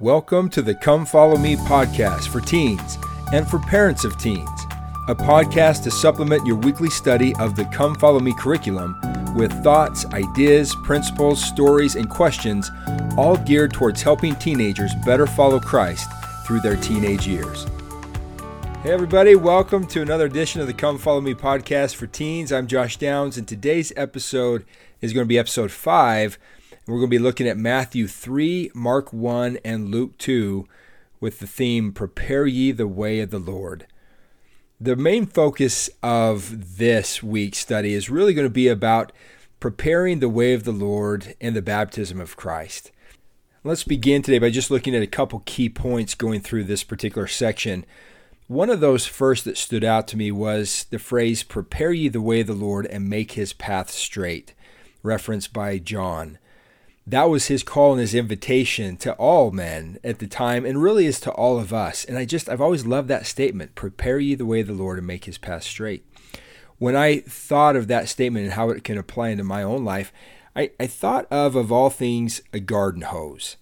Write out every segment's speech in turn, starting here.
Welcome to the Come Follow Me podcast for teens and for parents of teens, a podcast to supplement your weekly study of the Come Follow Me curriculum with thoughts, ideas, principles, stories, and questions, all geared towards helping teenagers better follow Christ through their teenage years. Hey, everybody, welcome to another edition of the Come Follow Me podcast for teens. I'm Josh Downs, and today's episode is going to be episode five we're going to be looking at Matthew 3, Mark 1, and Luke 2 with the theme Prepare Ye the Way of the Lord. The main focus of this week's study is really going to be about preparing the way of the Lord and the baptism of Christ. Let's begin today by just looking at a couple key points going through this particular section. One of those first that stood out to me was the phrase, Prepare ye the way of the Lord and make his path straight, referenced by John that was his call and his invitation to all men at the time and really is to all of us. And i just i've always loved that statement prepare ye the way of the lord and make his path straight. When i thought of that statement and how it can apply into my own life i, I thought of of all things a garden hose.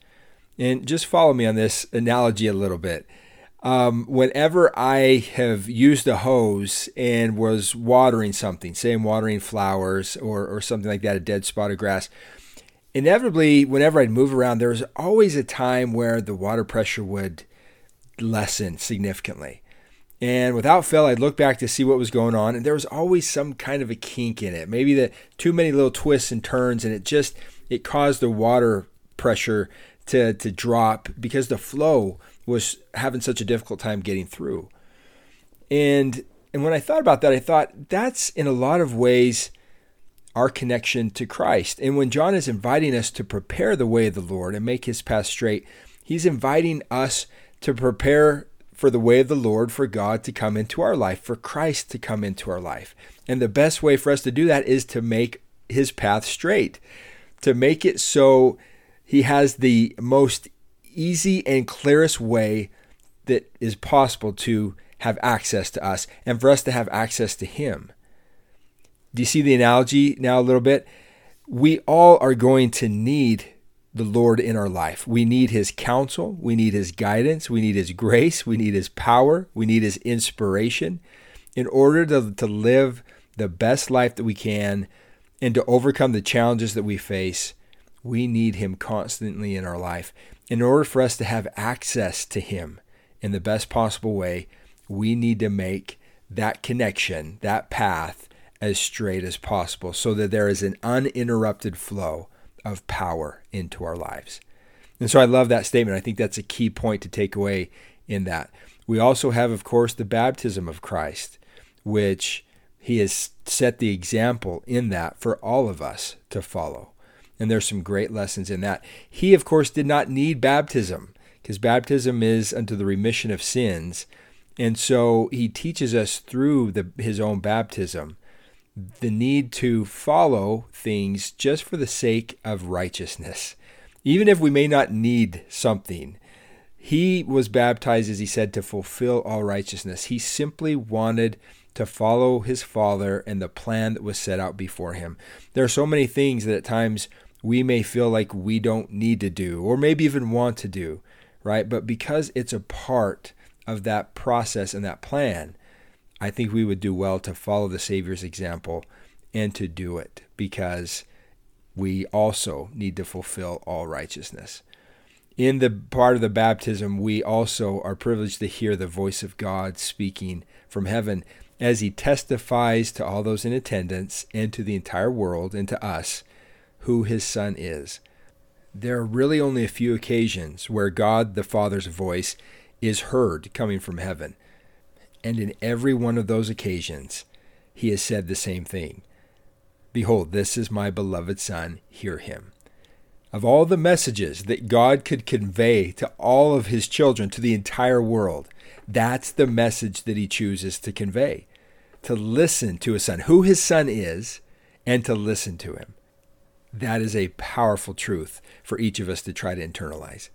And just follow me on this analogy a little bit. Um, whenever I have used a hose and was watering something, say I'm watering flowers or, or something like that, a dead spot of grass, inevitably, whenever I'd move around, there was always a time where the water pressure would lessen significantly. And without fail, I'd look back to see what was going on, and there was always some kind of a kink in it. Maybe the too many little twists and turns, and it just it caused the water pressure to to drop because the flow was having such a difficult time getting through. And and when I thought about that, I thought that's in a lot of ways our connection to Christ. And when John is inviting us to prepare the way of the Lord and make his path straight, he's inviting us to prepare for the way of the Lord, for God to come into our life, for Christ to come into our life. And the best way for us to do that is to make his path straight, to make it so he has the most easy and clearest way that is possible to have access to us and for us to have access to him. Do you see the analogy now a little bit? We all are going to need the Lord in our life. We need His counsel. We need His guidance. We need His grace. We need His power. We need His inspiration in order to, to live the best life that we can and to overcome the challenges that we face. We need Him constantly in our life. In order for us to have access to Him in the best possible way, we need to make that connection, that path as straight as possible so that there is an uninterrupted flow of power into our lives. And so I love that statement. I think that's a key point to take away in that. We also have, of course, the baptism of Christ, which he has set the example in that for all of us to follow. And there's some great lessons in that. He, of course, did not need baptism because baptism is unto the remission of sins. And so he teaches us through the, his own baptism the need to follow things just for the sake of righteousness. Even if we may not need something, he was baptized, as he said, to fulfill all righteousness. He simply wanted to follow his Father and the plan that was set out before him. There are so many things that at times we may feel like we don't need to do, or maybe even want to do, right? But because it's a part of that process and that plan, I think we would do well to follow the Savior's example and to do it because we also need to fulfill all righteousness. In the part of the baptism, we also are privileged to hear the voice of God speaking from heaven as he testifies to all those in attendance and to the entire world and to us who his son is. There are really only a few occasions where God the Father's voice is heard coming from heaven. And in every one of those occasions, he has said the same thing Behold, this is my beloved Son, hear him. Of all the messages that God could convey to all of his children, to the entire world, that's the message that he chooses to convey to listen to his son, who his son is, and to listen to him. That is a powerful truth for each of us to try to internalize.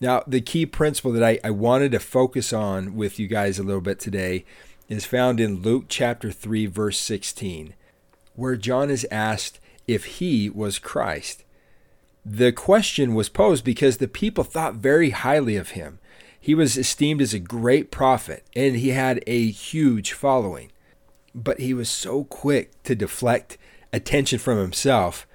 Now, the key principle that I, I wanted to focus on with you guys a little bit today is found in Luke chapter 3, verse 16, where John is asked if he was Christ. The question was posed because the people thought very highly of him. He was esteemed as a great prophet and he had a huge following. But he was so quick to deflect attention from himself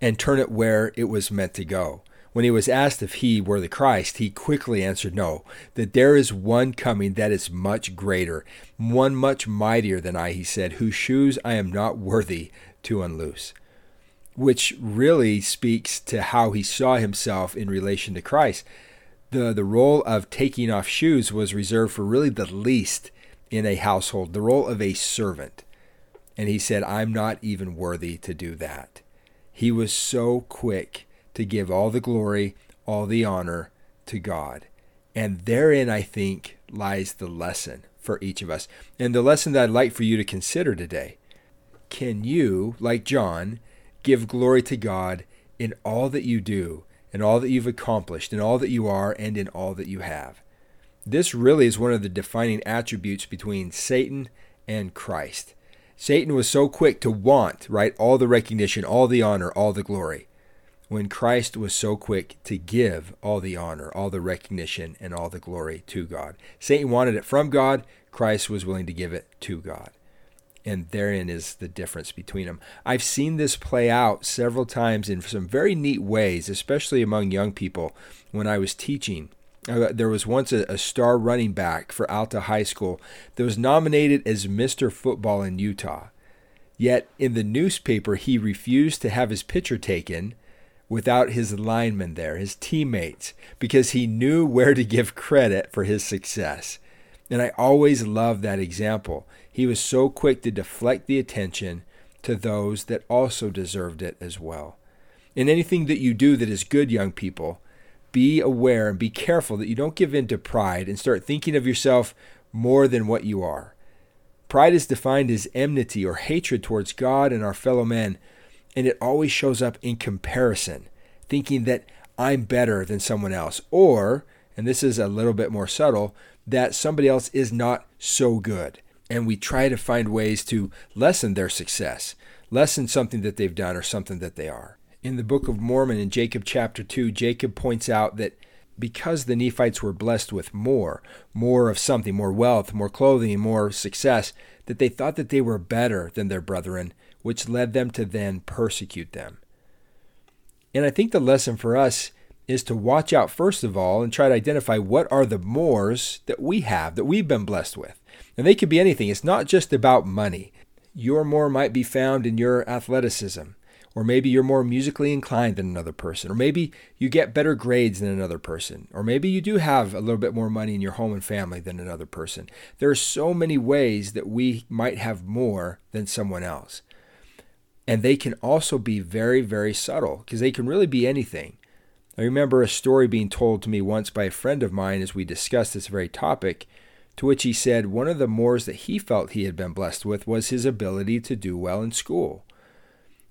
and turn it where it was meant to go. When he was asked if he were the Christ, he quickly answered no, that there is one coming that is much greater, one much mightier than I, he said, whose shoes I am not worthy to unloose. Which really speaks to how he saw himself in relation to Christ. The, the role of taking off shoes was reserved for really the least in a household, the role of a servant. And he said, I'm not even worthy to do that. He was so quick to give all the glory, all the honor to God. And therein, I think, lies the lesson for each of us. And the lesson that I'd like for you to consider today. Can you, like John, give glory to God in all that you do, in all that you've accomplished, in all that you are, and in all that you have? This really is one of the defining attributes between Satan and Christ. Satan was so quick to want, right, all the recognition, all the honor, all the glory when Christ was so quick to give all the honor, all the recognition, and all the glory to God. Satan wanted it from God, Christ was willing to give it to God. And therein is the difference between them. I've seen this play out several times in some very neat ways, especially among young people when I was teaching. Uh, there was once a, a star running back for Alta High School that was nominated as Mr. Football in Utah. Yet in the newspaper, he refused to have his picture taken without his linemen there, his teammates, because he knew where to give credit for his success. And I always love that example. He was so quick to deflect the attention to those that also deserved it as well. In anything that you do that is good, young people, be aware and be careful that you don't give in to pride and start thinking of yourself more than what you are. Pride is defined as enmity or hatred towards God and our fellow men and it always shows up in comparison, thinking that I'm better than someone else, or, and this is a little bit more subtle, that somebody else is not so good. And we try to find ways to lessen their success, lessen something that they've done or something that they are. In the Book of Mormon, in Jacob chapter 2, Jacob points out that because the Nephites were blessed with more, more of something, more wealth, more clothing, more success, that they thought that they were better than their brethren which led them to then persecute them. And I think the lesson for us is to watch out, first of all, and try to identify what are the mores that we have, that we've been blessed with. And they could be anything, it's not just about money. Your more might be found in your athleticism, or maybe you're more musically inclined than another person, or maybe you get better grades than another person, or maybe you do have a little bit more money in your home and family than another person. There are so many ways that we might have more than someone else. And they can also be very, very subtle because they can really be anything. I remember a story being told to me once by a friend of mine as we discussed this very topic, to which he said one of the mores that he felt he had been blessed with was his ability to do well in school.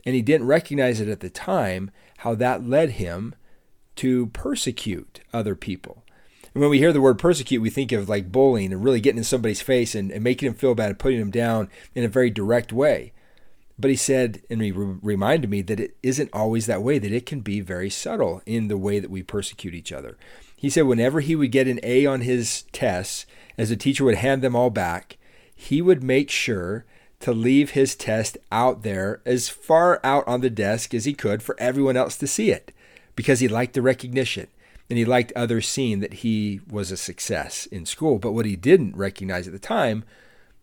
And he didn't recognize it at the time how that led him to persecute other people. And when we hear the word persecute, we think of like bullying and really getting in somebody's face and, and making him feel bad and putting him down in a very direct way. But he said, and he re- reminded me that it isn't always that way, that it can be very subtle in the way that we persecute each other. He said, whenever he would get an A on his tests, as the teacher would hand them all back, he would make sure to leave his test out there as far out on the desk as he could for everyone else to see it because he liked the recognition and he liked others seeing that he was a success in school. But what he didn't recognize at the time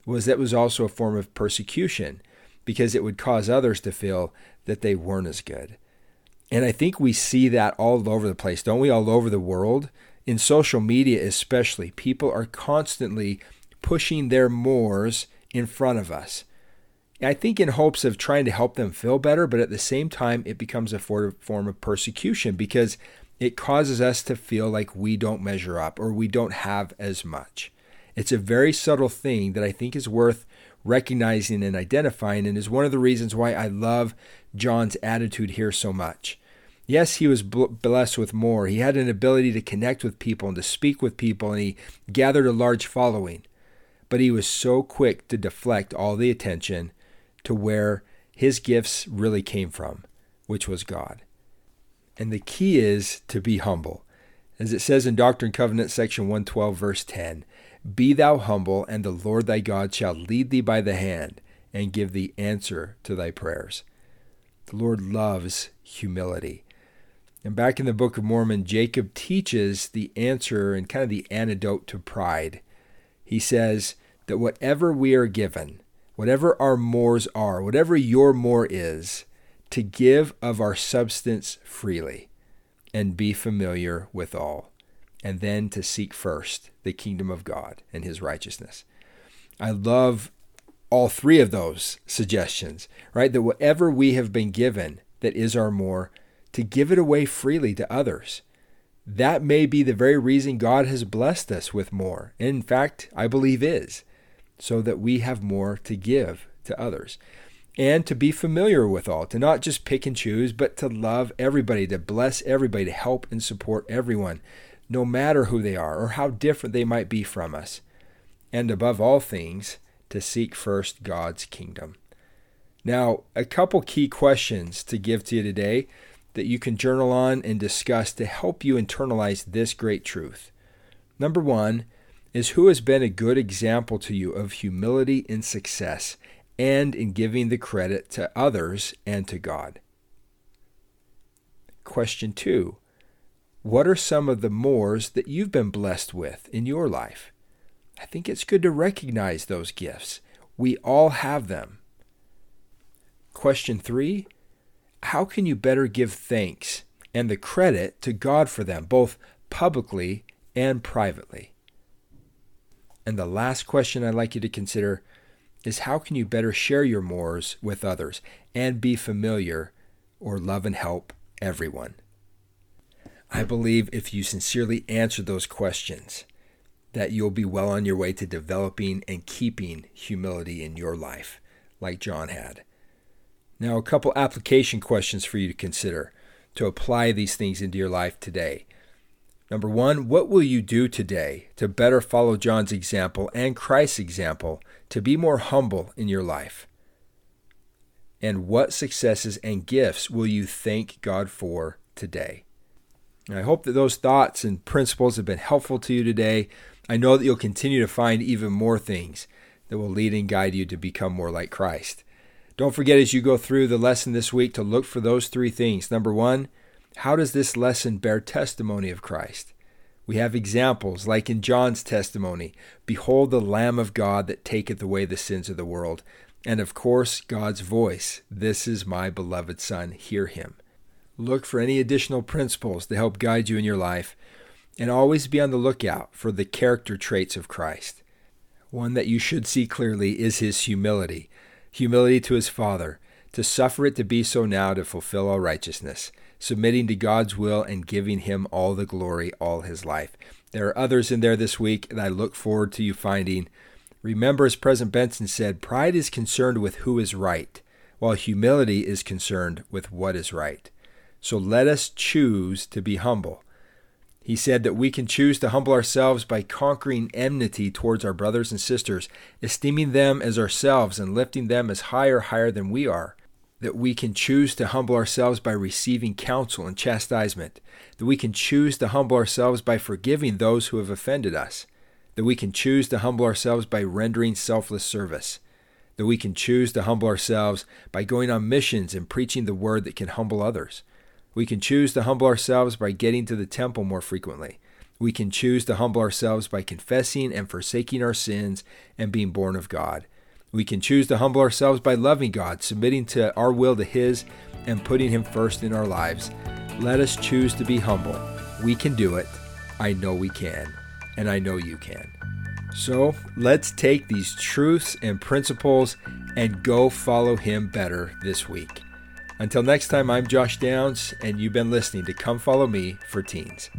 was that was also a form of persecution because it would cause others to feel that they weren't as good. And I think we see that all over the place, don't we? All over the world. In social media, especially, people are constantly pushing their mores in front of us. I think in hopes of trying to help them feel better, but at the same time, it becomes a form of persecution because it causes us to feel like we don't measure up or we don't have as much. It's a very subtle thing that I think is worth recognizing and identifying, and is one of the reasons why I love John's attitude here so much. Yes, he was blessed with more. He had an ability to connect with people and to speak with people, and he gathered a large following. But he was so quick to deflect all the attention to where his gifts really came from, which was God. And the key is to be humble. As it says in Doctrine and Covenants, section 112, verse 10 Be thou humble, and the Lord thy God shall lead thee by the hand and give thee answer to thy prayers. The Lord loves humility. And back in the Book of Mormon, Jacob teaches the answer and kind of the antidote to pride. He says that whatever we are given, whatever our mores are, whatever your more is, to give of our substance freely and be familiar with all, and then to seek first the kingdom of God and his righteousness. I love all three of those suggestions, right? That whatever we have been given that is our more, to give it away freely to others. That may be the very reason God has blessed us with more. In fact, I believe is, so that we have more to give to others. And to be familiar with all, to not just pick and choose, but to love everybody, to bless everybody, to help and support everyone, no matter who they are or how different they might be from us. And above all things, to seek first God's kingdom. Now, a couple key questions to give to you today that you can journal on and discuss to help you internalize this great truth. Number one is who has been a good example to you of humility in success and in giving the credit to others and to God? Question two What are some of the mores that you've been blessed with in your life? I think it's good to recognize those gifts. We all have them. Question three How can you better give thanks and the credit to God for them, both publicly and privately? And the last question I'd like you to consider is how can you better share your mores with others and be familiar or love and help everyone? I believe if you sincerely answer those questions, that you'll be well on your way to developing and keeping humility in your life, like John had. Now, a couple application questions for you to consider to apply these things into your life today. Number one, what will you do today to better follow John's example and Christ's example to be more humble in your life? And what successes and gifts will you thank God for today? I hope that those thoughts and principles have been helpful to you today. I know that you'll continue to find even more things that will lead and guide you to become more like Christ. Don't forget as you go through the lesson this week to look for those three things. Number one, how does this lesson bear testimony of Christ? We have examples like in John's testimony Behold the Lamb of God that taketh away the sins of the world. And of course, God's voice This is my beloved Son, hear him. Look for any additional principles to help guide you in your life and always be on the lookout for the character traits of Christ. One that you should see clearly is his humility humility to his Father, to suffer it to be so now to fulfill all righteousness, submitting to God's will and giving him all the glory all his life. There are others in there this week that I look forward to you finding. Remember, as President Benson said, pride is concerned with who is right, while humility is concerned with what is right. So let us choose to be humble he said that we can choose to humble ourselves by conquering enmity towards our brothers and sisters, esteeming them as ourselves and lifting them as higher, higher than we are. That we can choose to humble ourselves by receiving counsel and chastisement. That we can choose to humble ourselves by forgiving those who have offended us. That we can choose to humble ourselves by rendering selfless service. That we can choose to humble ourselves by going on missions and preaching the word that can humble others we can choose to humble ourselves by getting to the temple more frequently. We can choose to humble ourselves by confessing and forsaking our sins and being born of God. We can choose to humble ourselves by loving God, submitting to our will to His, and putting Him first in our lives. Let us choose to be humble. We can do it. I know we can, and I know you can. So let's take these truths and principles and go follow Him better this week. Until next time, I'm Josh Downs, and you've been listening to Come Follow Me for Teens.